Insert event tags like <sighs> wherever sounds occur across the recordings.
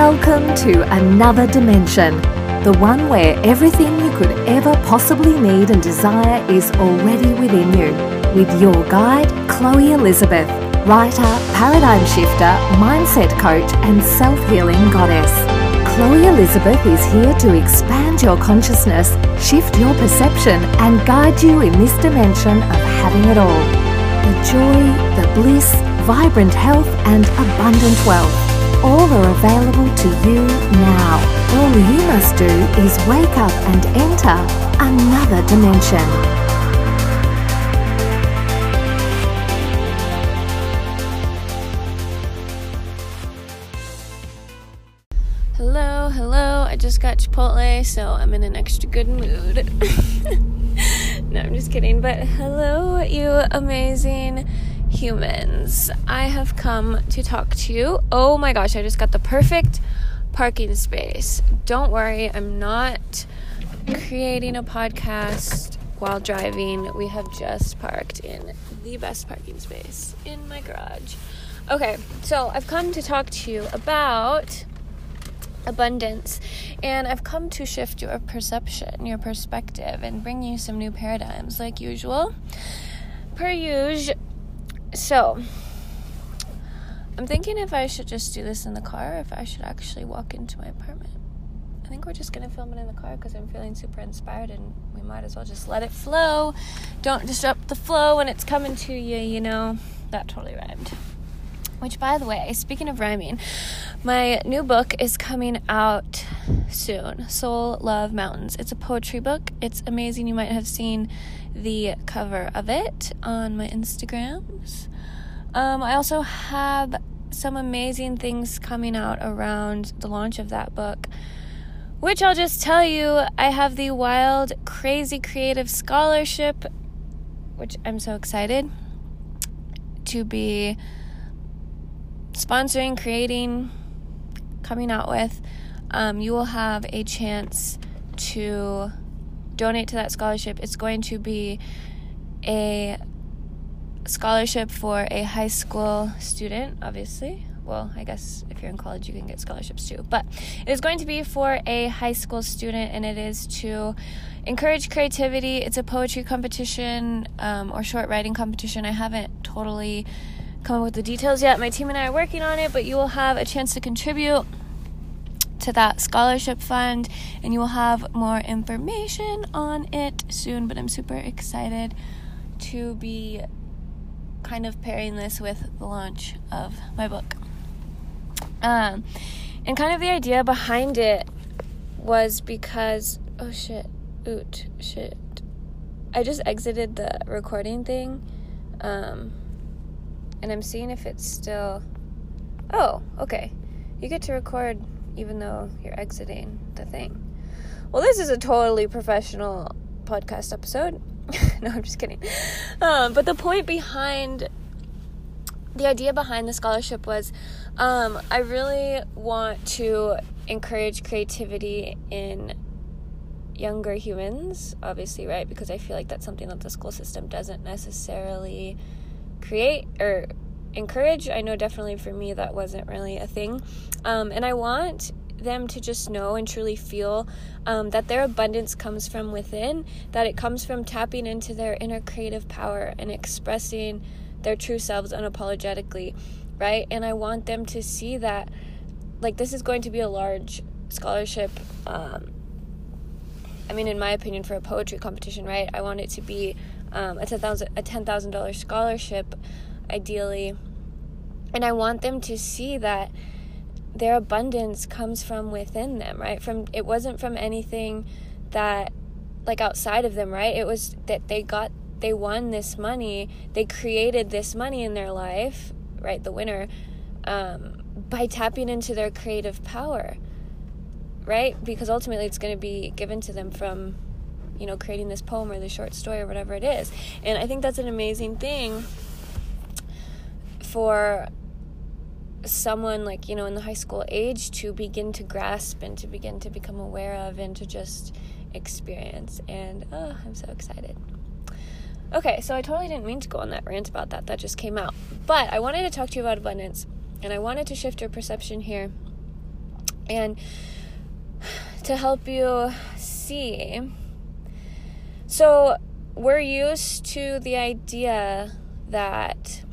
Welcome to another dimension, the one where everything you could ever possibly need and desire is already within you. With your guide, Chloe Elizabeth, writer, paradigm shifter, mindset coach, and self healing goddess. Chloe Elizabeth is here to expand your consciousness, shift your perception, and guide you in this dimension of having it all. The joy, the bliss, vibrant health, and abundant wealth all are available to you now. All you must do is wake up and enter another dimension. Hello, hello. I just got Chipotle, so I'm in an extra good mood. <laughs> no, I'm just kidding. But hello, you amazing humans. I have come to talk to you. Oh my gosh, I just got the perfect parking space. Don't worry, I'm not creating a podcast while driving. We have just parked in the best parking space in my garage. Okay, so I've come to talk to you about abundance and I've come to shift your perception, your perspective, and bring you some new paradigms like usual. Per usual, so, I'm thinking if I should just do this in the car if I should actually walk into my apartment. I think we're just going to film it in the car because I'm feeling super inspired and we might as well just let it flow. Don't disrupt the flow when it's coming to you, you know. That totally rhymed. Which, by the way, speaking of rhyming, my new book is coming out soon Soul Love Mountains. It's a poetry book. It's amazing. You might have seen the cover of it on my Instagrams. Um, I also have some amazing things coming out around the launch of that book, which I'll just tell you I have the Wild Crazy Creative Scholarship, which I'm so excited to be sponsoring, creating, coming out with. Um, you will have a chance to donate to that scholarship, it's going to be a scholarship for a high school student, obviously. Well, I guess if you're in college, you can get scholarships too. But it is going to be for a high school student, and it is to encourage creativity. It's a poetry competition um, or short writing competition. I haven't totally come up with the details yet. My team and I are working on it, but you will have a chance to contribute to that scholarship fund, and you will have more information on it soon. But I'm super excited to be kind of pairing this with the launch of my book. Um, and kind of the idea behind it was because oh shit, oot, shit. I just exited the recording thing, um, and I'm seeing if it's still. Oh, okay. You get to record even though you're exiting the thing. Well, this is a totally professional podcast episode. <laughs> no, I'm just kidding. Um, but the point behind the idea behind the scholarship was um, I really want to encourage creativity in younger humans, obviously, right? Because I feel like that's something that the school system doesn't necessarily create or encourage. I know definitely for me that wasn't really a thing. Um, and I want them to just know and truly feel um, that their abundance comes from within, that it comes from tapping into their inner creative power and expressing their true selves unapologetically, right? And I want them to see that, like, this is going to be a large scholarship. Um, I mean, in my opinion, for a poetry competition, right? I want it to be um, a ten thousand a ten thousand dollar scholarship ideally. And I want them to see that their abundance comes from within them, right? From it wasn't from anything that like outside of them, right? It was that they got they won this money, they created this money in their life, right? The winner um, by tapping into their creative power, right? Because ultimately it's going to be given to them from, you know, creating this poem or the short story or whatever it is. And I think that's an amazing thing for someone like you know in the high school age to begin to grasp and to begin to become aware of and to just experience. And oh i'm so excited. Okay so i totally didn't mean to go on that rant about that. That just came out. But i wanted to talk to you about abundance and i wanted to shift your perception here And to help you see, so we're used to the idea that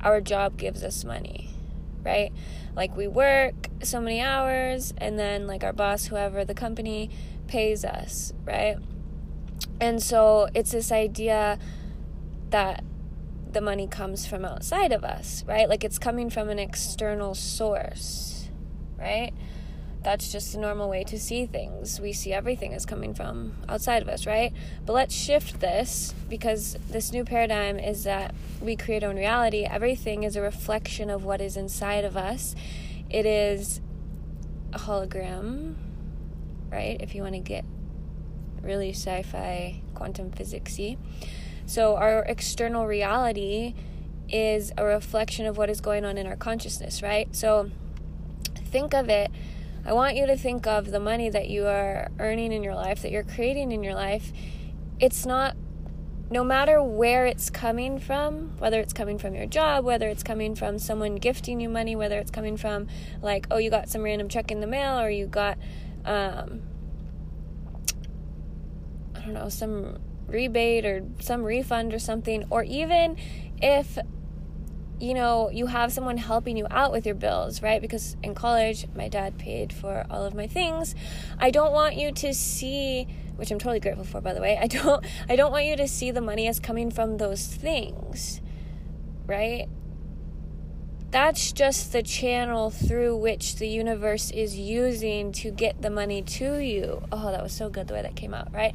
our job gives us money, right? Like we work so many hours and then like our boss, whoever the company pays us, right? And so it's this idea that the money comes from outside of us, right? Like it's coming from an external source, right? That's just a normal way to see things. We see everything as coming from outside of us, right? But let's shift this because this new paradigm is that we create our own reality. Everything is a reflection of what is inside of us. It is a hologram, right? If you want to get really sci fi quantum physicsy. So, our external reality is a reflection of what is going on in our consciousness, right? So, think of it. I want you to think of the money that you are earning in your life, that you're creating in your life. It's not, no matter where it's coming from, whether it's coming from your job, whether it's coming from someone gifting you money, whether it's coming from, like, oh, you got some random check in the mail, or you got, um, I don't know, some rebate or some refund or something, or even if you know, you have someone helping you out with your bills, right? Because in college, my dad paid for all of my things. I don't want you to see, which I'm totally grateful for by the way. <laughs> I don't I don't want you to see the money as coming from those things. Right? That's just the channel through which the universe is using to get the money to you. Oh, that was so good the way that came out, right?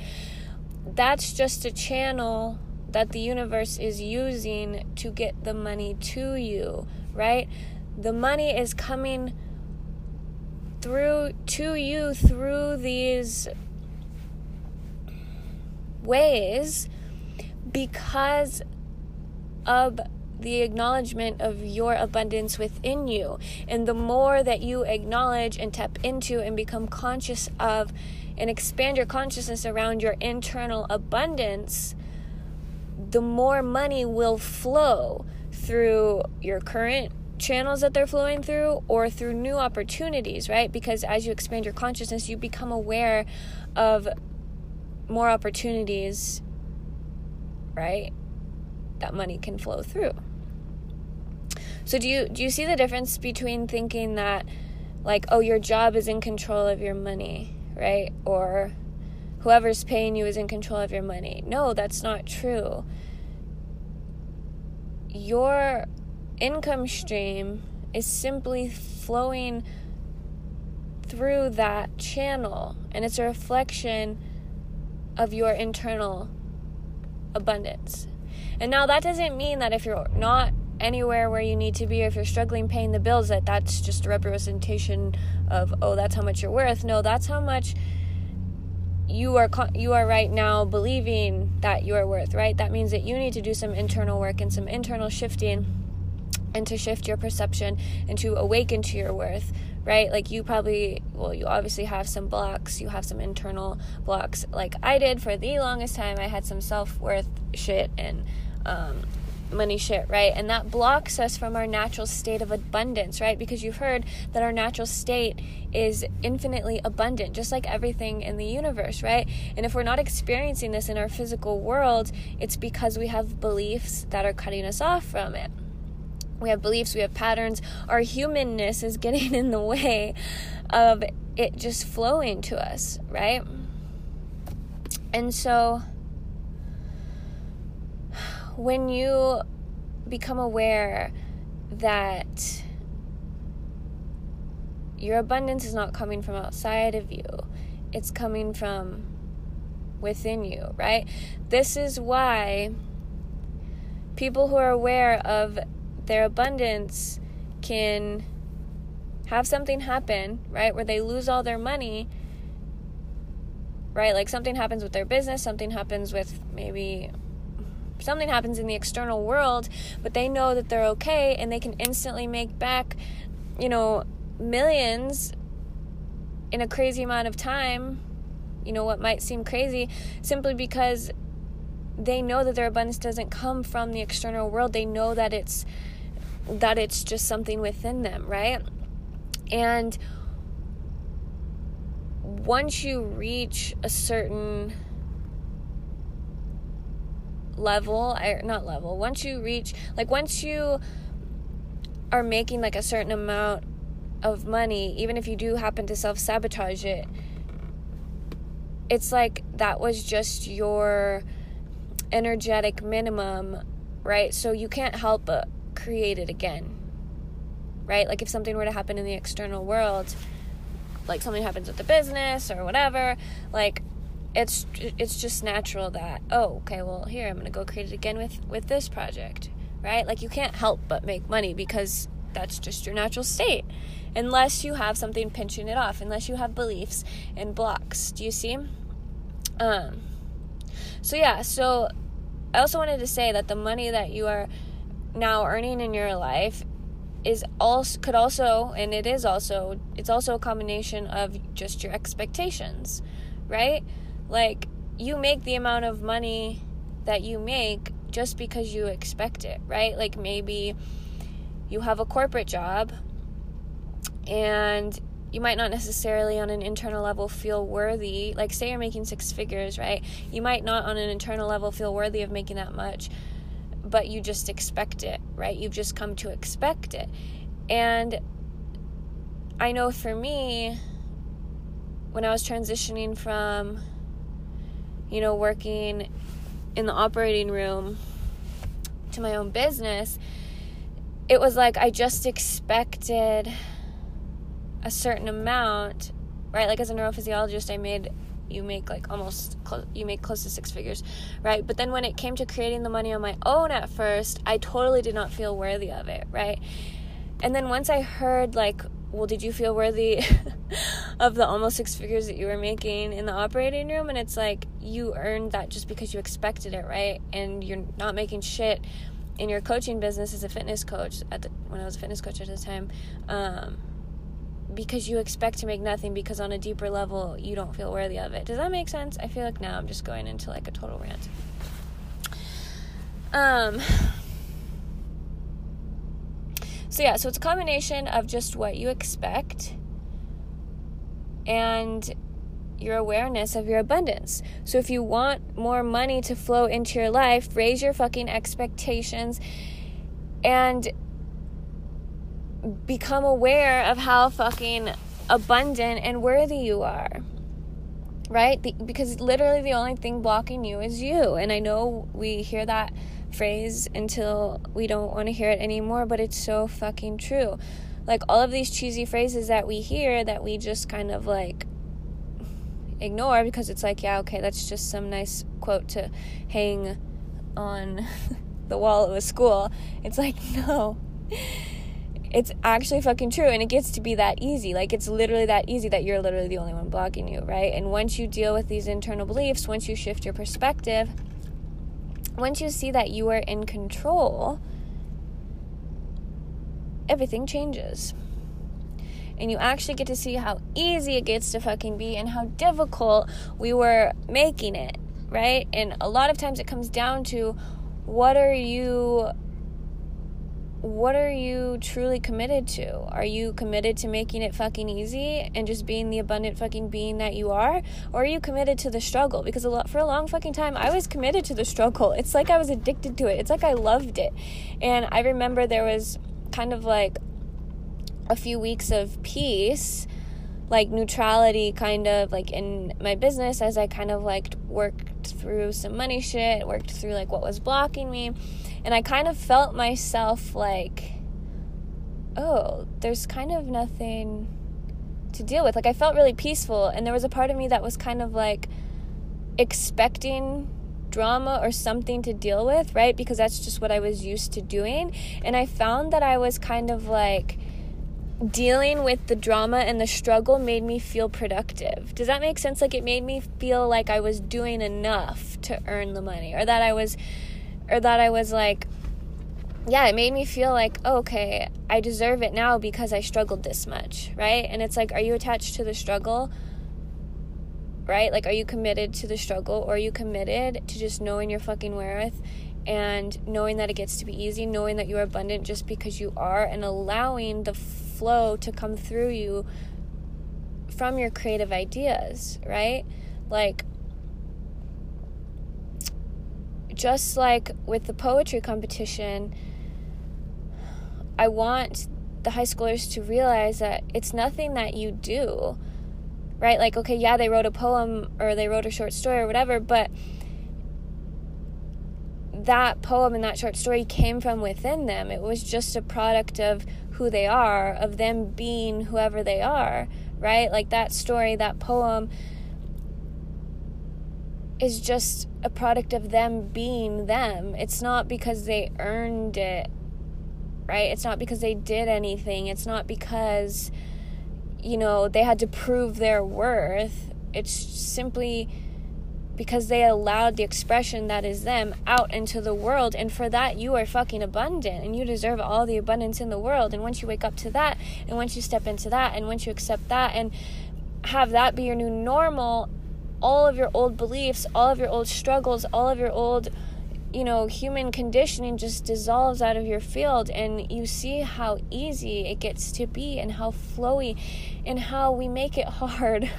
That's just a channel that the universe is using to get the money to you, right? The money is coming through to you through these ways because of the acknowledgement of your abundance within you. And the more that you acknowledge and tap into and become conscious of and expand your consciousness around your internal abundance, the more money will flow through your current channels that they're flowing through or through new opportunities, right? Because as you expand your consciousness, you become aware of more opportunities, right? That money can flow through. So do you do you see the difference between thinking that like oh your job is in control of your money, right? Or whoever's paying you is in control of your money. No, that's not true. Your income stream is simply flowing through that channel, and it's a reflection of your internal abundance. And now that doesn't mean that if you're not anywhere where you need to be or if you're struggling paying the bills that that's just a representation of oh that's how much you're worth. No, that's how much you are you are right now believing that you are worth, right? That means that you need to do some internal work and some internal shifting and to shift your perception and to awaken to your worth, right? Like you probably well, you obviously have some blocks, you have some internal blocks like I did for the longest time. I had some self-worth shit and um money shit, right? And that blocks us from our natural state of abundance, right? Because you've heard that our natural state is infinitely abundant, just like everything in the universe, right? And if we're not experiencing this in our physical world, it's because we have beliefs that are cutting us off from it. We have beliefs, we have patterns. Our humanness is <laughs> getting in the way of it just flowing to us, right? And so when you become aware that your abundance is not coming from outside of you, it's coming from within you, right? This is why people who are aware of their abundance can have something happen, right, where they lose all their money, right? Like something happens with their business, something happens with maybe something happens in the external world, but they know that they're okay and they can instantly make back, you know, millions in a crazy amount of time, you know, what might seem crazy, simply because they know that their abundance doesn't come from the external world. They know that it's that it's just something within them, right? And once you reach a certain level, or not level, once you reach, like, once you are making like a certain amount of money, even if you do happen to self sabotage it, it's like that was just your energetic minimum, right? So you can't help but create it again, right? Like if something were to happen in the external world, like something happens with the business or whatever, like it's it's just natural that oh okay well here I'm gonna go create it again with with this project right? Like you can't help but make money because that's just your natural state. Unless you have something pinching it off unless you have beliefs and blocks. Do you see? Um so yeah so I also wanted to say that the money that you are now earning in your life is also could also and it is also it's also a combination of just your expectations right like you make the amount of money that you make just because you expect it right like maybe you have a corporate job and you might not necessarily on an internal level feel worthy like say you're making six figures right you might not on an internal level feel worthy of making that much but you just expect it, right? You've just come to expect it. And I know for me, when I was transitioning from, you know, working in the operating room to my own business, it was like I just expected a certain amount, right? Like as a neurophysiologist, I made you make like almost you make close to six figures, right? But then when it came to creating the money on my own at first, I totally did not feel worthy of it, right? And then once I heard like, well, did you feel worthy <laughs> of the almost six figures that you were making in the operating room? And it's like you earned that just because you expected it, right? And you're not making shit in your coaching business as a fitness coach at the when I was a fitness coach at the time. Um, because you expect to make nothing because on a deeper level you don't feel worthy of it. Does that make sense? I feel like now I'm just going into like a total rant. Um So yeah, so it's a combination of just what you expect and your awareness of your abundance. So if you want more money to flow into your life, raise your fucking expectations and become aware of how fucking abundant and worthy you are. Right? Because literally the only thing blocking you is you. And I know we hear that phrase until we don't want to hear it anymore, but it's so fucking true. Like all of these cheesy phrases that we hear that we just kind of like ignore because it's like, yeah, okay, that's just some nice quote to hang on <laughs> the wall of a school. It's like, <laughs> no it's actually fucking true and it gets to be that easy like it's literally that easy that you're literally the only one blocking you right and once you deal with these internal beliefs once you shift your perspective once you see that you are in control everything changes. And you actually get to see how easy it gets to fucking be and how difficult we were making it right? And a lot of times it comes down to what are you what are you truly committed to? Are you committed to making it fucking easy and just being the abundant fucking being that you are? Or are you committed to the struggle? Because a lot, for a long fucking time, I was committed to the struggle. It's like I was addicted to it. It's like I loved it. And I remember there was kind of like a few weeks of peace like neutrality kind of like in my business as I kind of like worked through some money shit, worked through like what was blocking me. And I kind of felt myself like, oh, there's kind of nothing to deal with. Like, I felt really peaceful. And there was a part of me that was kind of like expecting drama or something to deal with, right? Because that's just what I was used to doing. And I found that I was kind of like, dealing with the drama and the struggle made me feel productive. Does that make sense? Like it made me feel like I was doing enough to earn the money or that I was or that I was like, yeah, it made me feel like, oh, okay, I deserve it now because I struggled this much, right? And it's like, are you attached to the struggle? Right? Like, are you committed to the struggle or are you committed to just knowing your fucking worth and knowing that it gets to be easy, knowing that you're abundant just because you are, and allowing the flow to come through you from your creative ideas, right? Like, just like with the poetry competition, I want the high schoolers to realize that it's nothing that you do, right? Like, okay, yeah, they wrote a poem or they wrote a short story or whatever, but that poem and that short story came from within them. It was just a product of who they are, of them being whoever they are, right? Like that story, that poem is just a product of them being them. It's not because they earned it, right? It's not because they did anything. It's not because, you know, they had to prove their worth. It's simply because they allowed the expression that is them out into the world. And for that, you are fucking abundant and you deserve all the abundance in the world. And once you wake up to that, and once you step into that, and once you accept that, and have that be your new normal, all of your old beliefs, all of your old struggles, all of your old you know, human conditioning just dissolves out of your field, and you see how easy it gets to be, and how flowy, and how we make it <laughs> hard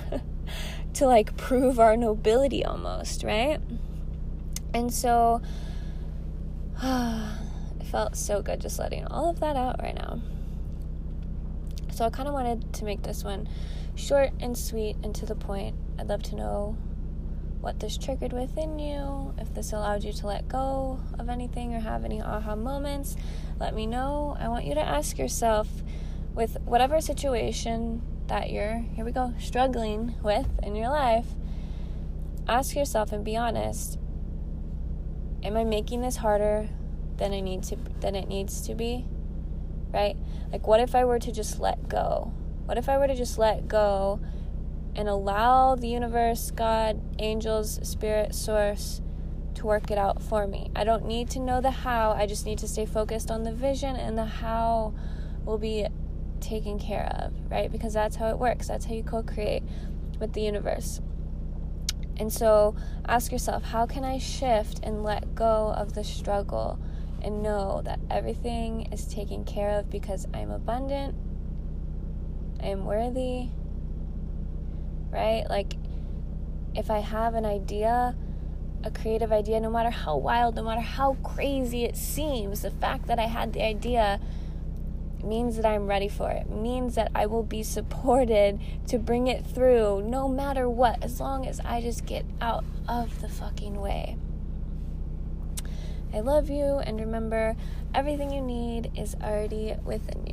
to like prove our nobility almost, right? And so <sighs> it felt so good just letting all of that out right now. So I kind of wanted to make this one short and sweet and to the point. I'd love to know what this triggered within you, if this allowed you to let go of anything or have any aha moments. Let me know. I want you to ask yourself with whatever situation that you're, here we go, struggling with in your life, ask yourself and be honest Am I making this harder than I need to than it needs to be? Right? Like what if I were to just let go? What if I were to just let go and allow the universe, God, angels, spirit, source to work it out for me? I don't need to know the how, I just need to stay focused on the vision and the how will be taken care of, right? Because that's how it works. That's how you co create with the universe. And so ask yourself, how can I shift and let go of the struggle and know that everything is taken care of because I'm abundant, I am worthy, right? Like, if I have an idea, a creative idea, no matter how wild, no matter how crazy it seems, the fact that I had the idea means that I'm ready for it, means that I will be supported to bring it through no matter what, as long as I just get out of the fucking way. I love you, and remember, everything you need is already within you.